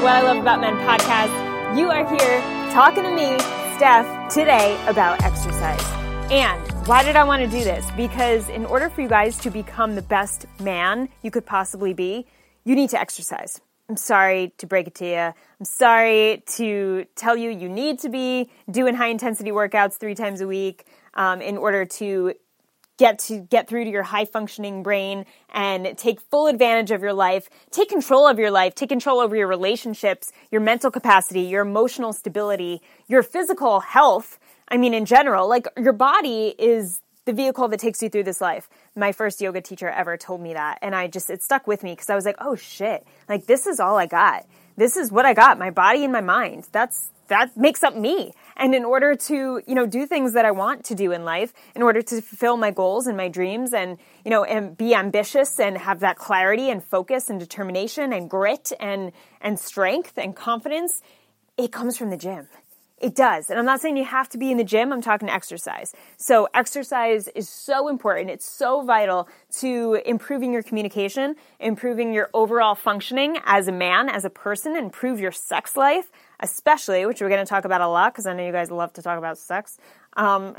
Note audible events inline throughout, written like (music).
the What I Love About Men podcast. You are here talking to me, Steph, today about exercise. And why did I want to do this? Because in order for you guys to become the best man you could possibly be, you need to exercise. I'm sorry to break it to you. I'm sorry to tell you you need to be doing high intensity workouts three times a week um, in order to get to get through to your high functioning brain and take full advantage of your life, take control of your life, take control over your relationships, your mental capacity, your emotional stability, your physical health. I mean, in general, like your body is the vehicle that takes you through this life. My first yoga teacher ever told me that. And I just, it stuck with me because I was like, oh shit, like this is all I got. This is what I got, my body and my mind. That's, that makes up me. And in order to, you know, do things that I want to do in life, in order to fulfill my goals and my dreams and, you know, and be ambitious and have that clarity and focus and determination and grit and, and strength and confidence, it comes from the gym. It does. And I'm not saying you have to be in the gym. I'm talking exercise. So exercise is so important. It's so vital to improving your communication, improving your overall functioning as a man, as a person, improve your sex life, especially, which we're going to talk about a lot because I know you guys love to talk about sex. Um,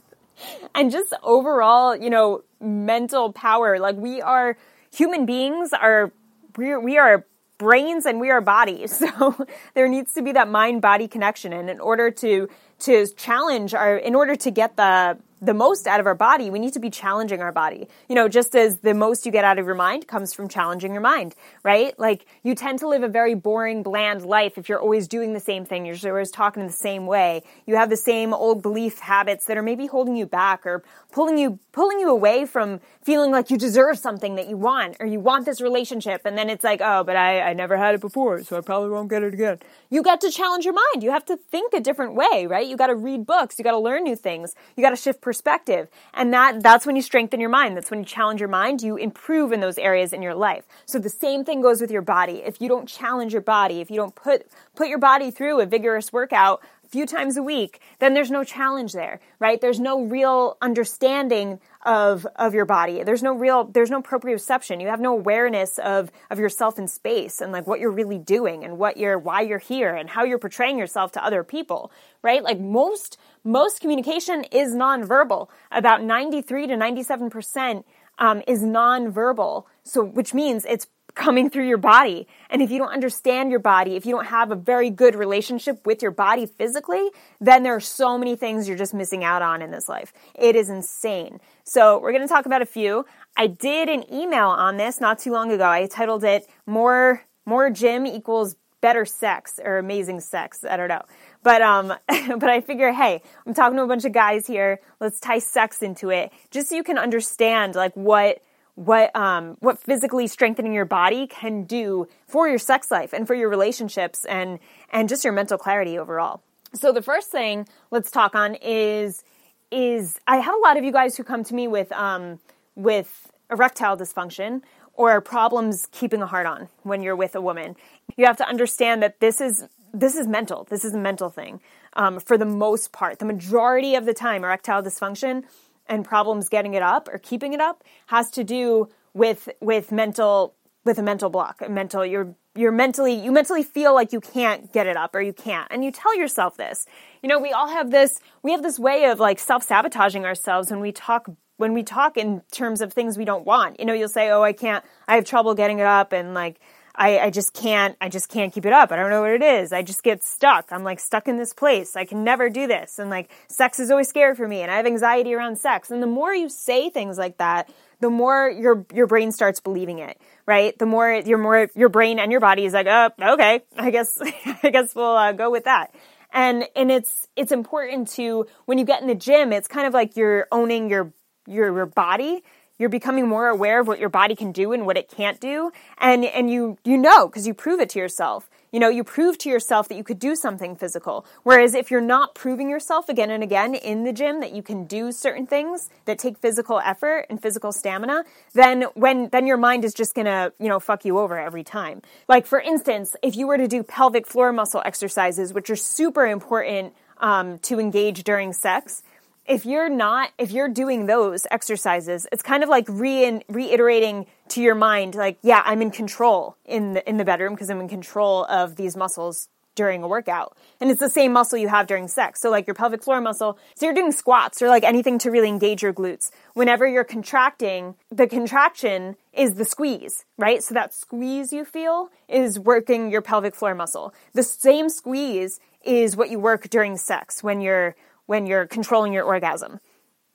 (laughs) and just overall, you know, mental power. Like we are human beings are, we we are brains and we are bodies. (laughs) So there needs to be that mind body connection. And in order to, to challenge our, in order to get the, the most out of our body, we need to be challenging our body. You know, just as the most you get out of your mind comes from challenging your mind, right? Like you tend to live a very boring, bland life if you're always doing the same thing. You're always talking in the same way. You have the same old belief habits that are maybe holding you back or pulling you, pulling you away from feeling like you deserve something that you want or you want this relationship. And then it's like, oh, but I, I never had it before, so I probably won't get it again. You got to challenge your mind. You have to think a different way, right? You got to read books. You got to learn new things. You got to shift perspective. And that, that's when you strengthen your mind. That's when you challenge your mind. You improve in those areas in your life. So the same thing goes with your body. If you don't challenge your body, if you don't put, put your body through a vigorous workout, few times a week, then there's no challenge there, right? There's no real understanding of of your body. There's no real there's no proprioception. You have no awareness of of yourself in space and like what you're really doing and what you're why you're here and how you're portraying yourself to other people, right? Like most most communication is nonverbal. About 93 to 97% um, is nonverbal. So, which means it's coming through your body. And if you don't understand your body, if you don't have a very good relationship with your body physically, then there are so many things you're just missing out on in this life. It is insane. So we're going to talk about a few. I did an email on this not too long ago. I titled it more, more gym equals better sex or amazing sex. I don't know. But um (laughs) but I figure hey, I'm talking to a bunch of guys here. Let's tie sex into it just so you can understand like what what um what physically strengthening your body can do for your sex life and for your relationships and and just your mental clarity overall. So the first thing let's talk on is is I have a lot of you guys who come to me with um with erectile dysfunction or problems keeping a heart on when you're with a woman. You have to understand that this is this is mental. This is a mental thing. Um, for the most part, the majority of the time, erectile dysfunction and problems getting it up or keeping it up has to do with with mental with a mental block, a mental you're you're mentally you mentally feel like you can't get it up or you can't. And you tell yourself this. You know we all have this we have this way of like self-sabotaging ourselves when we talk when we talk in terms of things we don't want. You know you'll say oh i can't i have trouble getting it up and like I, I just can't, I just can't keep it up. I don't know what it is. I just get stuck. I'm like stuck in this place. I can never do this. And like sex is always scary for me and I have anxiety around sex. And the more you say things like that, the more your, your brain starts believing it, right? The more your more, your brain and your body is like, oh, okay, I guess, (laughs) I guess we'll uh, go with that. And, and it's, it's important to, when you get in the gym, it's kind of like you're owning your, your, your body you're becoming more aware of what your body can do and what it can't do. And and you you know because you prove it to yourself. You know you prove to yourself that you could do something physical. Whereas if you're not proving yourself again and again in the gym that you can do certain things that take physical effort and physical stamina then when then your mind is just gonna you know fuck you over every time. Like for instance if you were to do pelvic floor muscle exercises which are super important um, to engage during sex if you're not if you're doing those exercises it's kind of like re- reiterating to your mind like yeah i'm in control in the in the bedroom because i'm in control of these muscles during a workout. And it's the same muscle you have during sex. So like your pelvic floor muscle so you're doing squats or like anything to really engage your glutes. Whenever you're contracting the contraction is the squeeze right? So that squeeze you feel is working your pelvic floor muscle. The same squeeze is what you work during sex when you're when you're controlling your orgasm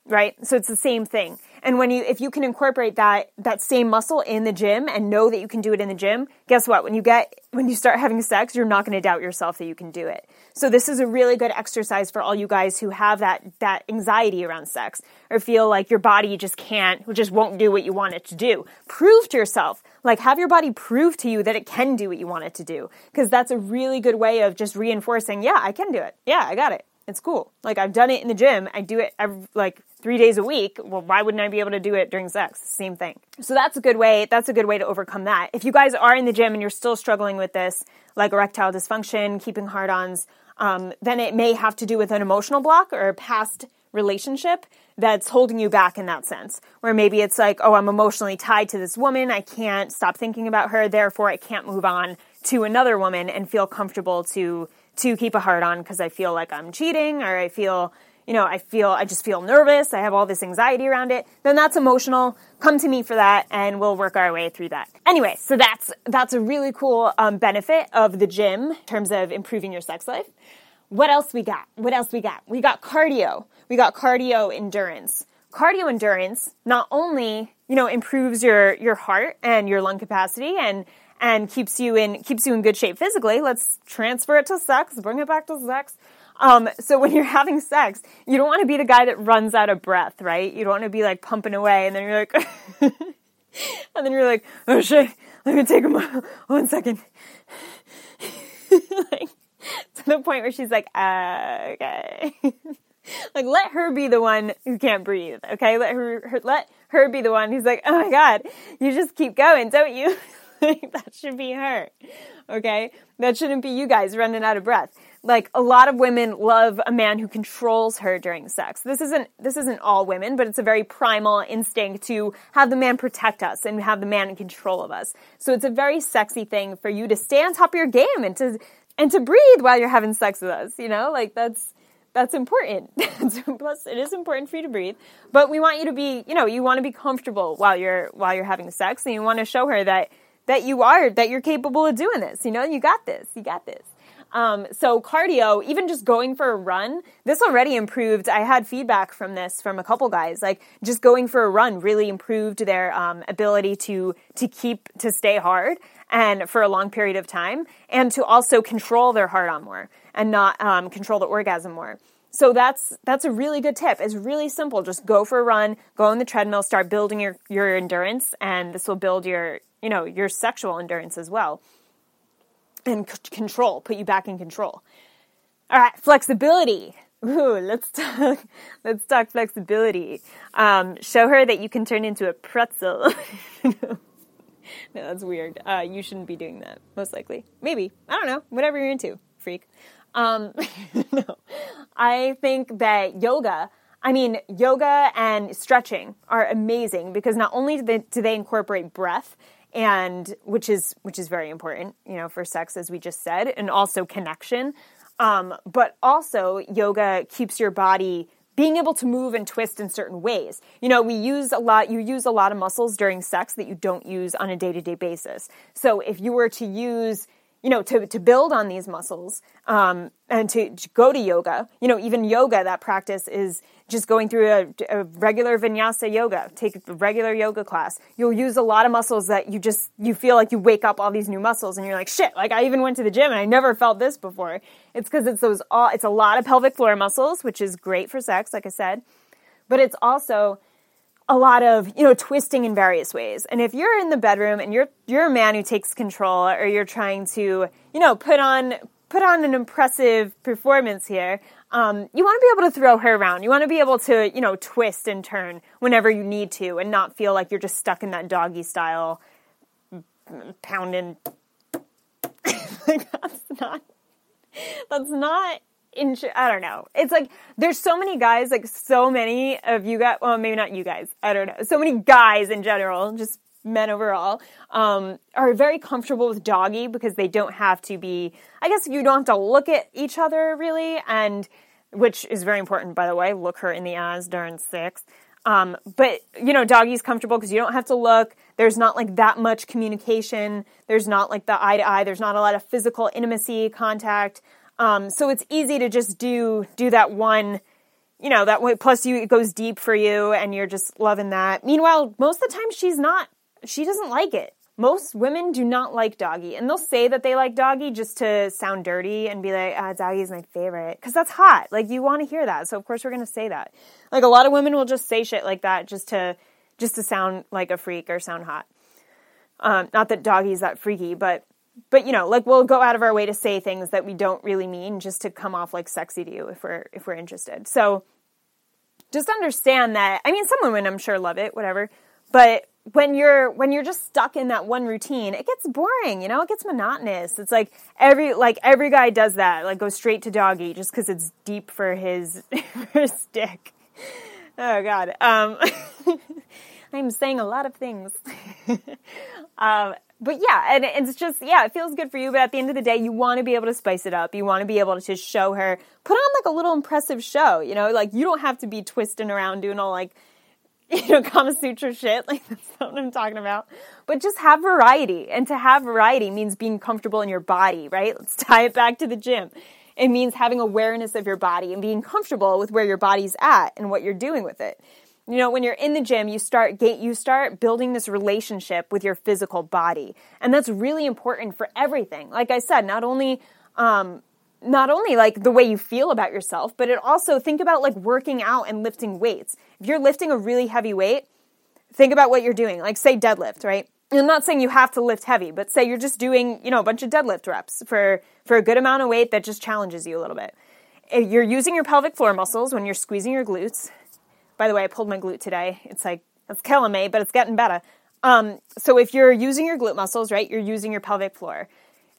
right? So it's the same thing. And when you if you can incorporate that that same muscle in the gym and know that you can do it in the gym guess what? When you get when you start having sex you're not going to doubt yourself that you can do it. So this is a really good exercise for all you guys who have that that anxiety around sex or feel like your body just can't just won't do what you want it to do. Prove to yourself like have your body prove to you that it can do what you want it to do because that's a really good way of just reinforcing yeah i can do it. Yeah i got it it's cool. Like I've done it in the gym. I do it every, like three days a week. Well, why wouldn't I be able to do it during sex? Same thing. So that's a good way. That's a good way to overcome that. If you guys are in the gym and you're still struggling with this, like erectile dysfunction, keeping hard-ons, um, then it may have to do with an emotional block or a past relationship that's holding you back in that sense. Where maybe it's like, oh, I'm emotionally tied to this woman. I can't stop thinking about her. Therefore, I can't move on to another woman and feel comfortable to to keep a heart on because I feel like I'm cheating or I feel, you know, I feel, I just feel nervous. I have all this anxiety around it. Then that's emotional. Come to me for that and we'll work our way through that. Anyway, so that's, that's a really cool um, benefit of the gym in terms of improving your sex life. What else we got? What else we got? We got cardio. We got cardio endurance. Cardio endurance not only, you know, improves your, your heart and your lung capacity and, and keeps you in keeps you in good shape physically. Let's transfer it to sex, bring it back to sex. Um, so when you're having sex, you don't want to be the guy that runs out of breath, right? You don't want to be like pumping away and then you're like, (laughs) and then you're like, oh shit, let me take a mo- (laughs) one second. (laughs) like, to the point where she's like, uh, okay. like let her be the one who can't breathe, okay? Let her, her let her be the one who's like, oh my god, you just keep going, don't you? (laughs) that should be her. Okay? That shouldn't be you guys running out of breath. Like a lot of women love a man who controls her during sex. This isn't this isn't all women, but it's a very primal instinct to have the man protect us and have the man in control of us. So it's a very sexy thing for you to stay on top of your game and to and to breathe while you're having sex with us, you know? Like that's that's important. (laughs) Plus, it is important for you to breathe. But we want you to be, you know, you want to be comfortable while you're while you're having sex, and you want to show her that that you are, that you're capable of doing this. You know, you got this. You got this. Um, so cardio, even just going for a run, this already improved. I had feedback from this from a couple guys. Like just going for a run really improved their um, ability to to keep to stay hard and for a long period of time, and to also control their heart on more and not um, control the orgasm more. So that's that's a really good tip. It's really simple. Just go for a run, go on the treadmill, start building your your endurance, and this will build your you know, your sexual endurance as well. And c- control, put you back in control. All right, flexibility. Ooh, let's (laughs) talk. Let's talk flexibility. Um, show her that you can turn into a pretzel. (laughs) no, that's weird. Uh, you shouldn't be doing that. Most likely, maybe. I don't know. Whatever you're into, freak. Um, (laughs) no, I think that yoga I mean, yoga and stretching are amazing because not only do they, do they, incorporate breath and which is which is very important, you know, for sex as we just said, and also connection. Um, but also, yoga keeps your body being able to move and twist in certain ways. You know, we use a lot, you use a lot of muscles during sex that you don't use on a day to day basis. So if you were to use you know, to, to build on these muscles um, and to, to, go to yoga. You know, even yoga, that practice is just going through a, a, regular vinyasa yoga. Take a regular yoga class. You'll use a lot of muscles that you just you feel like you wake up all these new muscles, and you're like, shit! Like I even went to the gym and I never felt this before. It's because it's those all. It's a lot of pelvic floor muscles, which is great for sex, like I said, but it's also a lot of you know twisting in various ways. And if you're in the bedroom and you're you're a man who takes control or you're trying to you know put on put on an impressive performance here um, you want to be able to throw her around. You want to be able to you know twist and turn whenever you need to and not feel like you're just stuck in that doggy style pounding. (laughs) Like that's not that's not I don't know. It's like, there's so many guys, like so many of you guys, well, maybe not you guys, I don't know. So many guys in general, just men overall, um, are very comfortable with doggy because they don't have to be, I guess you don't have to look at each other really, and, which is very important, by the way, look her in the eyes during sex. Um, but you know, doggy's comfortable because you don't have to look. There's not like that much communication. There's not like the eye to eye. There's not a lot of physical intimacy contact. Um, so it's easy to just do do that one. You know that way. Plus, you it goes deep for you, and you're just loving that. Meanwhile, most of the time, she's not. She doesn't like it most women do not like doggy and they'll say that they like doggy just to sound dirty and be like ah, doggy is my favorite because that's hot like you want to hear that so of course we're going to say that like a lot of women will just say shit like that just to just to sound like a freak or sound hot um, not that doggy's that freaky but but you know like we'll go out of our way to say things that we don't really mean just to come off like sexy to you if we're if we're interested so just understand that i mean some women i'm sure love it whatever but when you're when you're just stuck in that one routine, it gets boring, you know, it gets monotonous. It's like every like every guy does that, like go straight to doggy just because it's deep for his (laughs) for his dick. Oh god. Um (laughs) I'm saying a lot of things. (laughs) um, but yeah, and it's just yeah, it feels good for you. But at the end of the day, you want to be able to spice it up. You want to be able to show her, put on like a little impressive show. You know, like you don't have to be twisting around doing all like (laughs) you know, Kama Sutra shit. Like, (laughs) that's not what I'm talking about. But just have variety. And to have variety means being comfortable in your body, right? Let's (laughs) tie it back to the gym. It means having awareness of your body and being comfortable with where your body's at and what you're doing with it. You know, when you're in the gym, you start you start building this relationship with your physical body, and that's really important for everything. Like I said, not only um, not only like the way you feel about yourself, but it also think about like working out and lifting weights. If you're lifting a really heavy weight, think about what you're doing. Like say deadlift, right? I'm not saying you have to lift heavy, but say you're just doing, you know, a bunch of deadlift reps for for a good amount of weight that just challenges you a little bit. You're using your pelvic floor muscles when you're squeezing your glutes. By the way, I pulled my glute today. It's like it's killing me, but it's getting better. Um, so if you're using your glute muscles, right, you're using your pelvic floor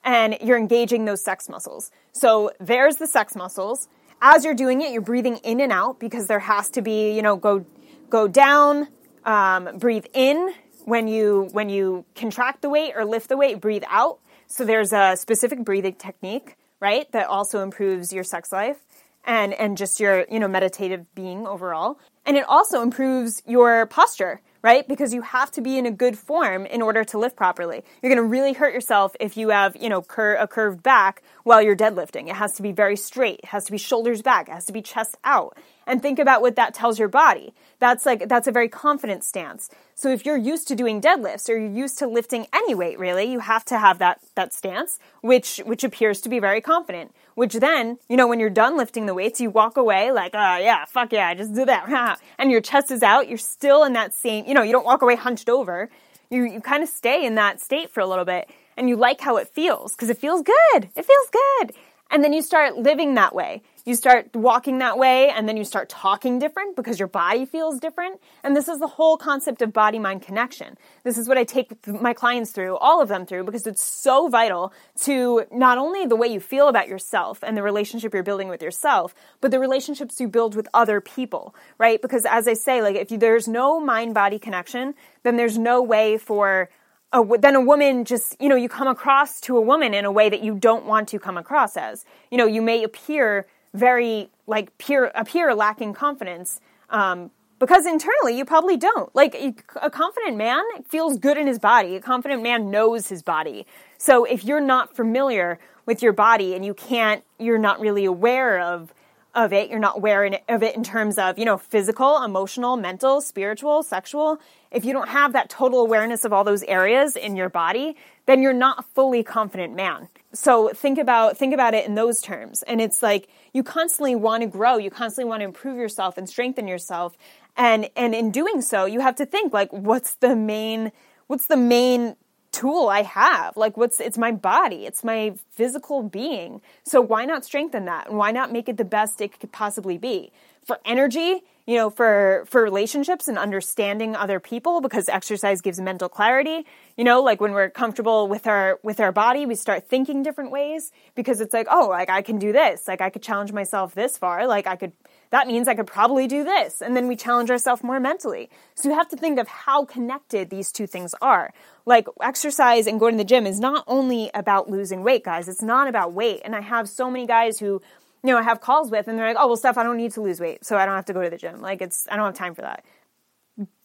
and you're engaging those sex muscles. So there's the sex muscles. As you're doing it, you're breathing in and out because there has to be, you know, go go down, um, breathe in when you when you contract the weight or lift the weight, breathe out. So there's a specific breathing technique, right, that also improves your sex life and and just your you know meditative being overall. And it also improves your posture right? Because you have to be in a good form in order to lift properly. You're going to really hurt yourself if you have, you know, cur- a curved back while you're deadlifting. It has to be very straight. It has to be shoulders back. It has to be chest out. And think about what that tells your body. That's like, that's a very confident stance. So if you're used to doing deadlifts or you're used to lifting any weight, really, you have to have that, that stance, which, which appears to be very confident. Which then, you know, when you're done lifting the weights, you walk away like, oh yeah, fuck yeah, I just did that. (laughs) and your chest is out. You're still in that same, you know, you don't walk away hunched over. You, you kind of stay in that state for a little bit and you like how it feels because it feels good. It feels good. And then you start living that way. You start walking that way and then you start talking different because your body feels different. And this is the whole concept of body mind connection. This is what I take my clients through, all of them through, because it's so vital to not only the way you feel about yourself and the relationship you're building with yourself, but the relationships you build with other people, right? Because as I say, like if you, there's no mind body connection, then there's no way for a, then a woman just, you know, you come across to a woman in a way that you don't want to come across as. You know, you may appear very, like, peer, appear lacking confidence, um, because internally you probably don't. Like, a confident man feels good in his body. A confident man knows his body. So if you're not familiar with your body and you can't, you're not really aware of, of it, you're not aware of it in terms of, you know, physical, emotional, mental, spiritual, sexual, if you don't have that total awareness of all those areas in your body, then you're not fully confident man. So think about think about it in those terms. And it's like you constantly want to grow, you constantly want to improve yourself and strengthen yourself. And and in doing so, you have to think like what's the main what's the main tool I have. Like what's it's my body, it's my physical being. So why not strengthen that? And why not make it the best it could possibly be? for energy, you know, for, for relationships and understanding other people because exercise gives mental clarity. You know, like when we're comfortable with our, with our body, we start thinking different ways because it's like, oh, like I can do this. Like I could challenge myself this far. Like I could, that means I could probably do this. And then we challenge ourselves more mentally. So you have to think of how connected these two things are. Like exercise and going to the gym is not only about losing weight, guys. It's not about weight. And I have so many guys who you know, I have calls with and they're like, oh, well, Steph, I don't need to lose weight, so I don't have to go to the gym. Like, it's, I don't have time for that.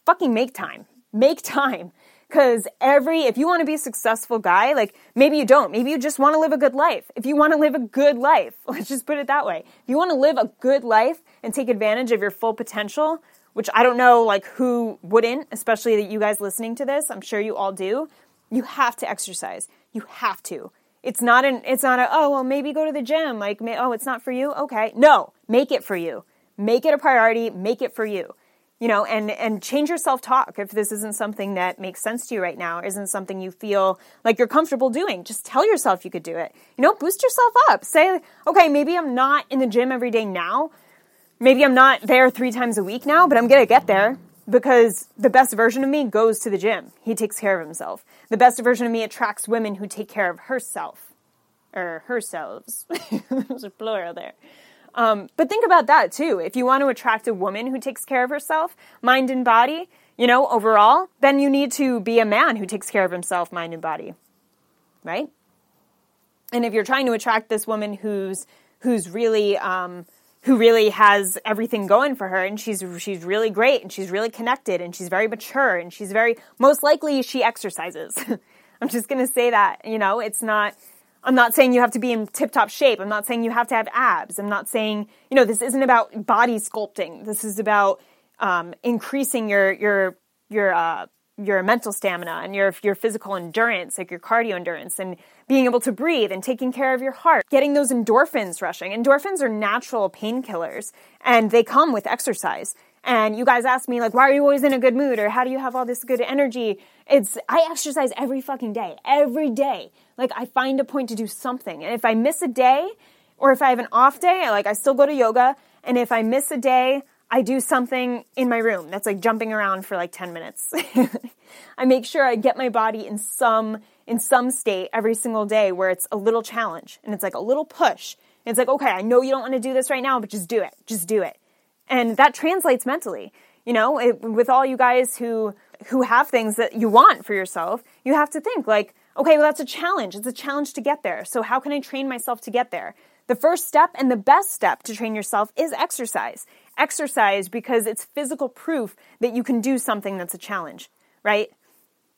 Fucking make time. Make (laughs) time. Cause every, if you want to be a successful guy, like maybe you don't, maybe you just want to live a good life. If you want to live a good life, (laughs) let's just put it that way. If you want to live a good life and take advantage of your full potential, which I don't know like who wouldn't, especially that you guys listening to this, I'm sure you all do, you have to exercise. You have to. It's not an, it's not a, oh, well, maybe go to the gym. Like, may, oh, it's not for you. Okay. No, make it for you. Make it a priority. Make it for you. You know, and, and change your self-talk if this isn't something that makes sense to you right now, isn't something you feel like you're comfortable doing. Just tell yourself you could do it. You know, boost yourself up. Say, okay, maybe I'm not in the gym every day now. Maybe I'm not there three times a week now, but I'm gonna get there because the best version of me goes to the gym. He takes care of himself. The best version of me attracts women who take care of herself or herselves. (laughs) There's a plural there. Um, but think about that too. If you want to attract a woman who takes care of herself, mind and body, you know, overall, then you need to be a man who takes care of himself, mind and body. Right? And if you're trying to attract this woman who's who's really um, who really has everything going for her and she's she's really great and she's really connected and she's very mature and she's very most likely she exercises. (laughs) I'm just going to say that, you know, it's not I'm not saying you have to be in tip-top shape. I'm not saying you have to have abs. I'm not saying, you know, this isn't about body sculpting. This is about um, increasing your your your uh, your mental stamina and your your physical endurance, like your cardio endurance, and being able to breathe and taking care of your heart, getting those endorphins rushing. Endorphins are natural painkillers, and they come with exercise. And you guys ask me like, why are you always in a good mood, or how do you have all this good energy? It's I exercise every fucking day, every day. Like I find a point to do something, and if I miss a day, or if I have an off day, like I still go to yoga, and if I miss a day, I do something in my room that's like jumping around for like 10 minutes. (laughs) I make sure I get my body in some in some state every single day where it's a little challenge and it's like a little push. And it's like, okay, I know you don't want to do this right now, but just do it. Just do it. And that translates mentally. You know, it, with all you guys who who have things that you want for yourself, you have to think like, okay, well that's a challenge. It's a challenge to get there. So how can I train myself to get there? The first step and the best step to train yourself is exercise. Exercise because it's physical proof that you can do something that's a challenge, right?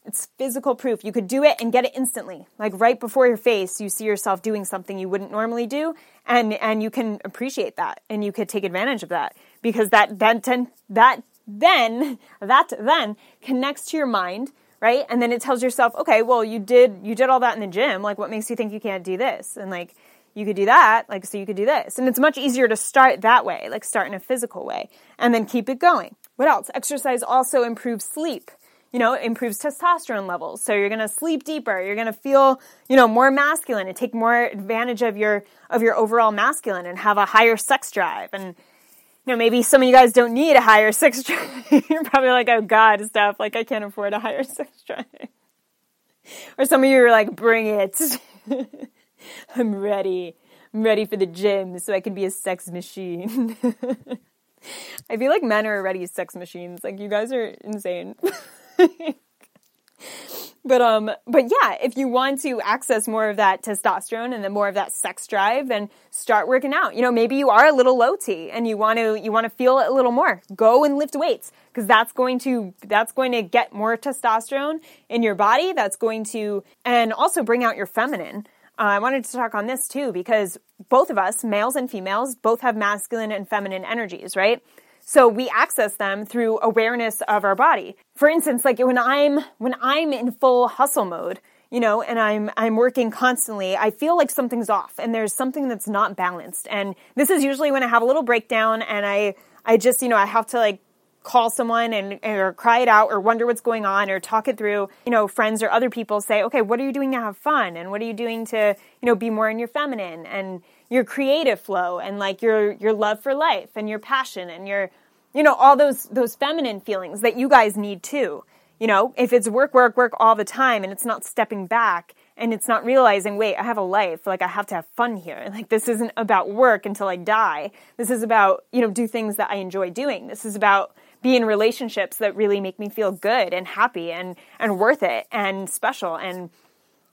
It's physical proof. You could do it and get it instantly. Like right before your face, you see yourself doing something you wouldn't normally do and and you can appreciate that and you could take advantage of that because that that that then that then connects to your mind, right? And then it tells yourself, "Okay, well, you did you did all that in the gym. Like what makes you think you can't do this?" And like you could do that, like, so you could do this. And it's much easier to start that way, like start in a physical way, and then keep it going. What else? Exercise also improves sleep. You know, improves testosterone levels. So you're gonna sleep deeper, you're gonna feel, you know, more masculine and take more advantage of your, of your overall masculine and have a higher sex drive. And, you know, maybe some of you guys don't need a higher (laughs) sex drive. you're probably like, oh God, Steph, like I can't afford a higher (laughs) sex drive. or some of you are like, bring it. (laughs) (laughs) I'm ready. I'm ready for the gym so I can be a sex machine. (laughs) I feel like men are already sex machines. Like you guys are insane. (laughs) but um but yeah, if you want to access more of that testosterone and then more of that sex drive, then start working out. You know, maybe you are a little low T and you want to you want to feel it a little more. Go and lift weights because that's going to that's going to get more testosterone in your body. That's going to and also bring out your feminine. Uh, I wanted to talk on this too because both of us, males and females, both have masculine and feminine energies, right? So we access them through awareness of our body. For instance, like when I'm when I'm in full hustle mode, you know, and I'm I'm working constantly, I feel like something's off and there's something that's not balanced. And this is usually when I have a little breakdown and I I just, you know, I have to like call someone and or cry it out or wonder what's going on or talk it through. You know, friends or other people say, okay, what are you doing to have fun? And what are you doing to, you know, be more in your feminine and your creative flow and like your, your love for life and your passion and your, you know, all those, those feminine feelings that you guys need too. You know, if it's work, work, work all the time and it's not stepping back and it's not realizing, wait, I have a life. Like I have to have fun here. (laughs) Like this isn't about work until I die. This is about, you know, do things that I enjoy doing. This is about be in relationships that really make me feel good and happy and, and worth it and special and,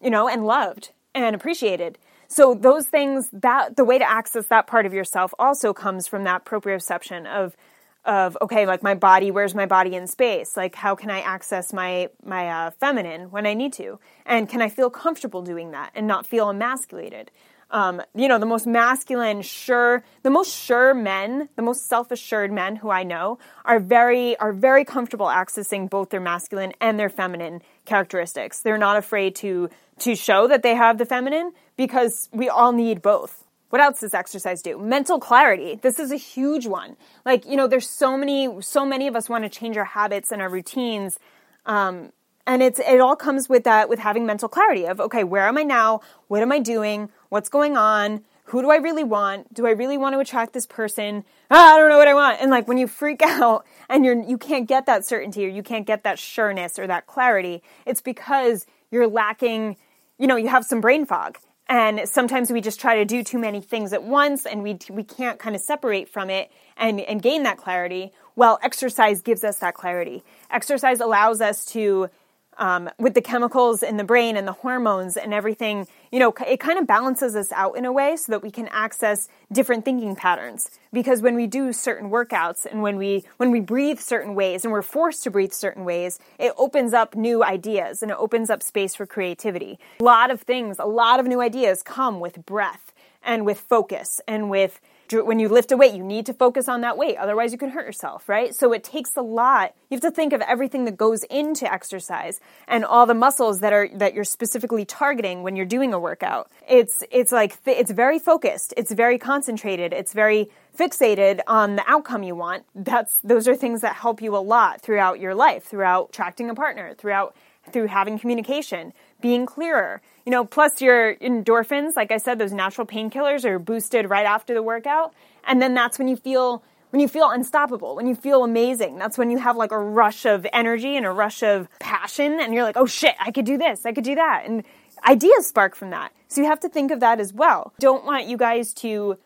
you know, and loved and appreciated. So those things that the way to access that part of yourself also comes from that proprioception of of okay like my body where's my body in space? Like how can i access my my uh, feminine when i need to? And can i feel comfortable doing that and not feel emasculated um, you know the most masculine sure the most sure men the most self-assured men who i know are very are very comfortable accessing both their masculine and their feminine characteristics they're not afraid to to show that they have the feminine because we all need both what else does exercise do? Mental clarity. This is a huge one. Like, you know, there's so many, so many of us want to change our habits and our routines. Um, and it's, it all comes with that, with having mental clarity of, okay, where am I now? What am I doing? What's going on? Who do I really want? Do I really want to attract this person? Ah, I don't know what I want. And like when you freak (laughs) out and you're, you can't get that certainty or you can't get that sureness or that clarity, it's because you're lacking, you know, you have some brain fog and sometimes we just try to do too many things at once and we, we can't kind of separate from it and, and gain that clarity. Well, exercise gives us that clarity. Exercise allows us to um, with the chemicals in the brain and the hormones and everything, you know, it kind of balances us out in a way so that we can access different thinking patterns. Because when we do certain workouts and when we when we breathe certain ways and we're forced to breathe certain ways, it opens up new ideas and it opens up space for creativity. A lot of things, a lot of new ideas come with breath and with focus and with when you lift a weight, you need to focus on that weight. Otherwise, you can hurt yourself, right? So it takes a lot. You have to think of everything that goes into exercise and all the muscles that are, that you're specifically targeting when you're doing a workout. It's, it's like, it's very focused. It's very concentrated. It's very fixated on the outcome you want. That's, those are things that help you a lot throughout your life, throughout attracting a partner, throughout, through having communication, being clearer you know, plus your endorphins, like I said, those natural painkillers are boosted right after the workout. And then that's when you feel when you feel unstoppable, when you feel amazing. That's when you have like a rush of energy and a rush of passion and you're like, "Oh shit, I could do this. I could do that." And ideas spark from that. So you have to think of that as well. Don't want you guys to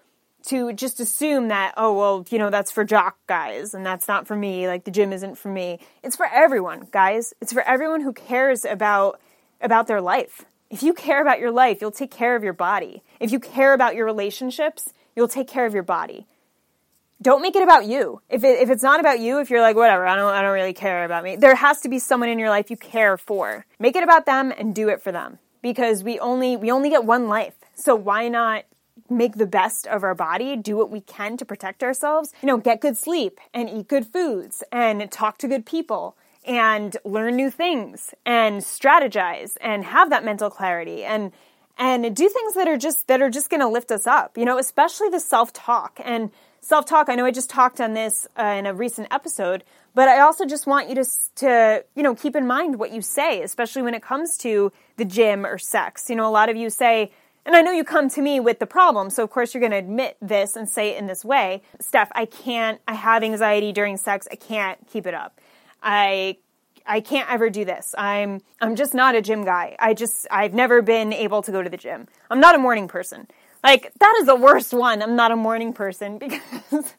to just assume that, oh, well, you know, that's for jock guys and that's not for me. Like the gym isn't for me. It's for everyone, guys. It's for everyone who cares about about their life. If you care about your life, you'll take care of your body. If you care about your relationships, you'll take care of your body. Don't make it about you. If, it, if it's not about you, if you're like, whatever, I don't, I don't really care about me, there has to be someone in your life you care for. Make it about them and do it for them. Because we only, we only get one life. So why not make the best of our body, do what we can to protect ourselves, you know, get good sleep and eat good foods and talk to good people and learn new things and strategize and have that mental clarity and and do things that are just that are just going to lift us up you know especially the self-talk and self-talk i know i just talked on this uh, in a recent episode but i also just want you to to you know keep in mind what you say especially when it comes to the gym or sex you know a lot of you say and I know you come to me with the problem, so of course you're going to admit this and say it in this way. Steph, I can't, I have anxiety during sex. I can't keep it up. I I can't ever do this. I'm I'm just not a gym guy. I just I've never been able to go to the gym. I'm not a morning person. Like that is the worst one. I'm not a morning person (laughs) because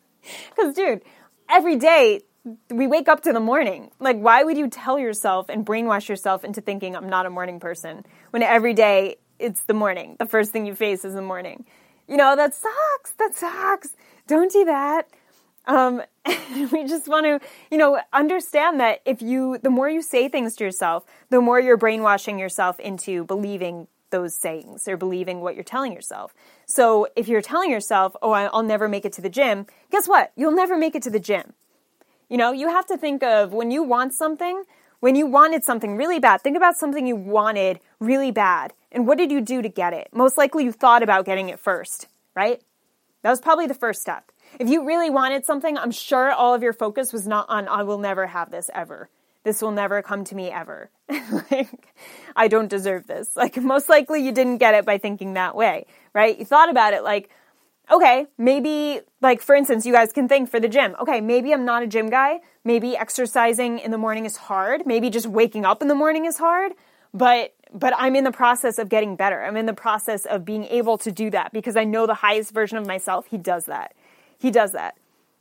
cuz dude, every day we wake up to the morning. Like why would you tell yourself and brainwash yourself into thinking I'm not a morning person when every day it's the morning. The first thing you face is the morning. You know, that sucks. That sucks. Don't do that. Um, (laughs) we just want to, you know, understand that if you, the more you say things to yourself, the more you're brainwashing yourself into believing those sayings or believing what you're telling yourself. So if you're telling yourself, oh, I'll never make it to the gym, guess what? You'll never make it to the gym. You know, you have to think of when you want something, when you wanted something really bad, think about something you wanted really bad. And what did you do to get it? Most likely you thought about getting it first, right? That was probably the first step. If you really wanted something, I'm sure all of your focus was not on, I will never have this ever. This will never come to me ever. (laughs) like, I don't deserve this. Like, most likely you didn't get it by thinking that way, right? You thought about it like, okay, maybe, like, for instance, you guys can think for the gym, okay, maybe I'm not a gym guy. Maybe exercising in the morning is hard. Maybe just waking up in the morning is hard. But but I'm in the process of getting better. I'm in the process of being able to do that because I know the highest version of myself, he does that. He does that.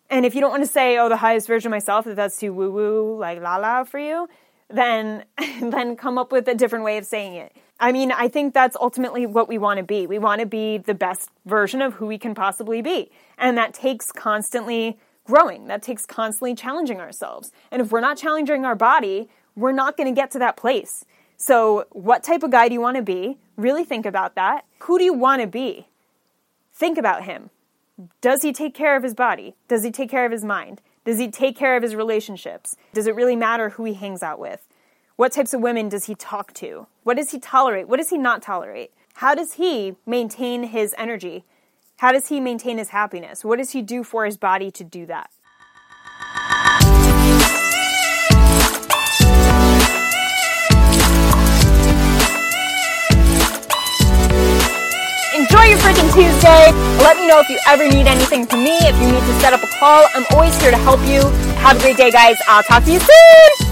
And if you don't want to say, oh, the highest version of myself, if that's too woo woo, like la la for you, then, (laughs) then come up with a different way of saying it. I mean, I think that's ultimately what we want to be. We want to be the best version of who we can possibly be. And that takes constantly growing. That takes constantly challenging ourselves. And if we're not challenging our body, we're not going to get to that place. So, what type of guy do you want to be? Really think about that. Who do you want to be? Think about him. Does he take care of his body? Does he take care of his mind? Does he take care of his relationships? Does it really matter who he hangs out with? What types of women does he talk to? What does he tolerate? What does he not tolerate? How does he maintain his energy? How does he maintain his happiness? What does he do for his body to do that? Freaking Tuesday. Let me know if you ever need anything from me. If you need to set up a call, I'm always here to help you. Have a great day, guys. I'll talk to you soon.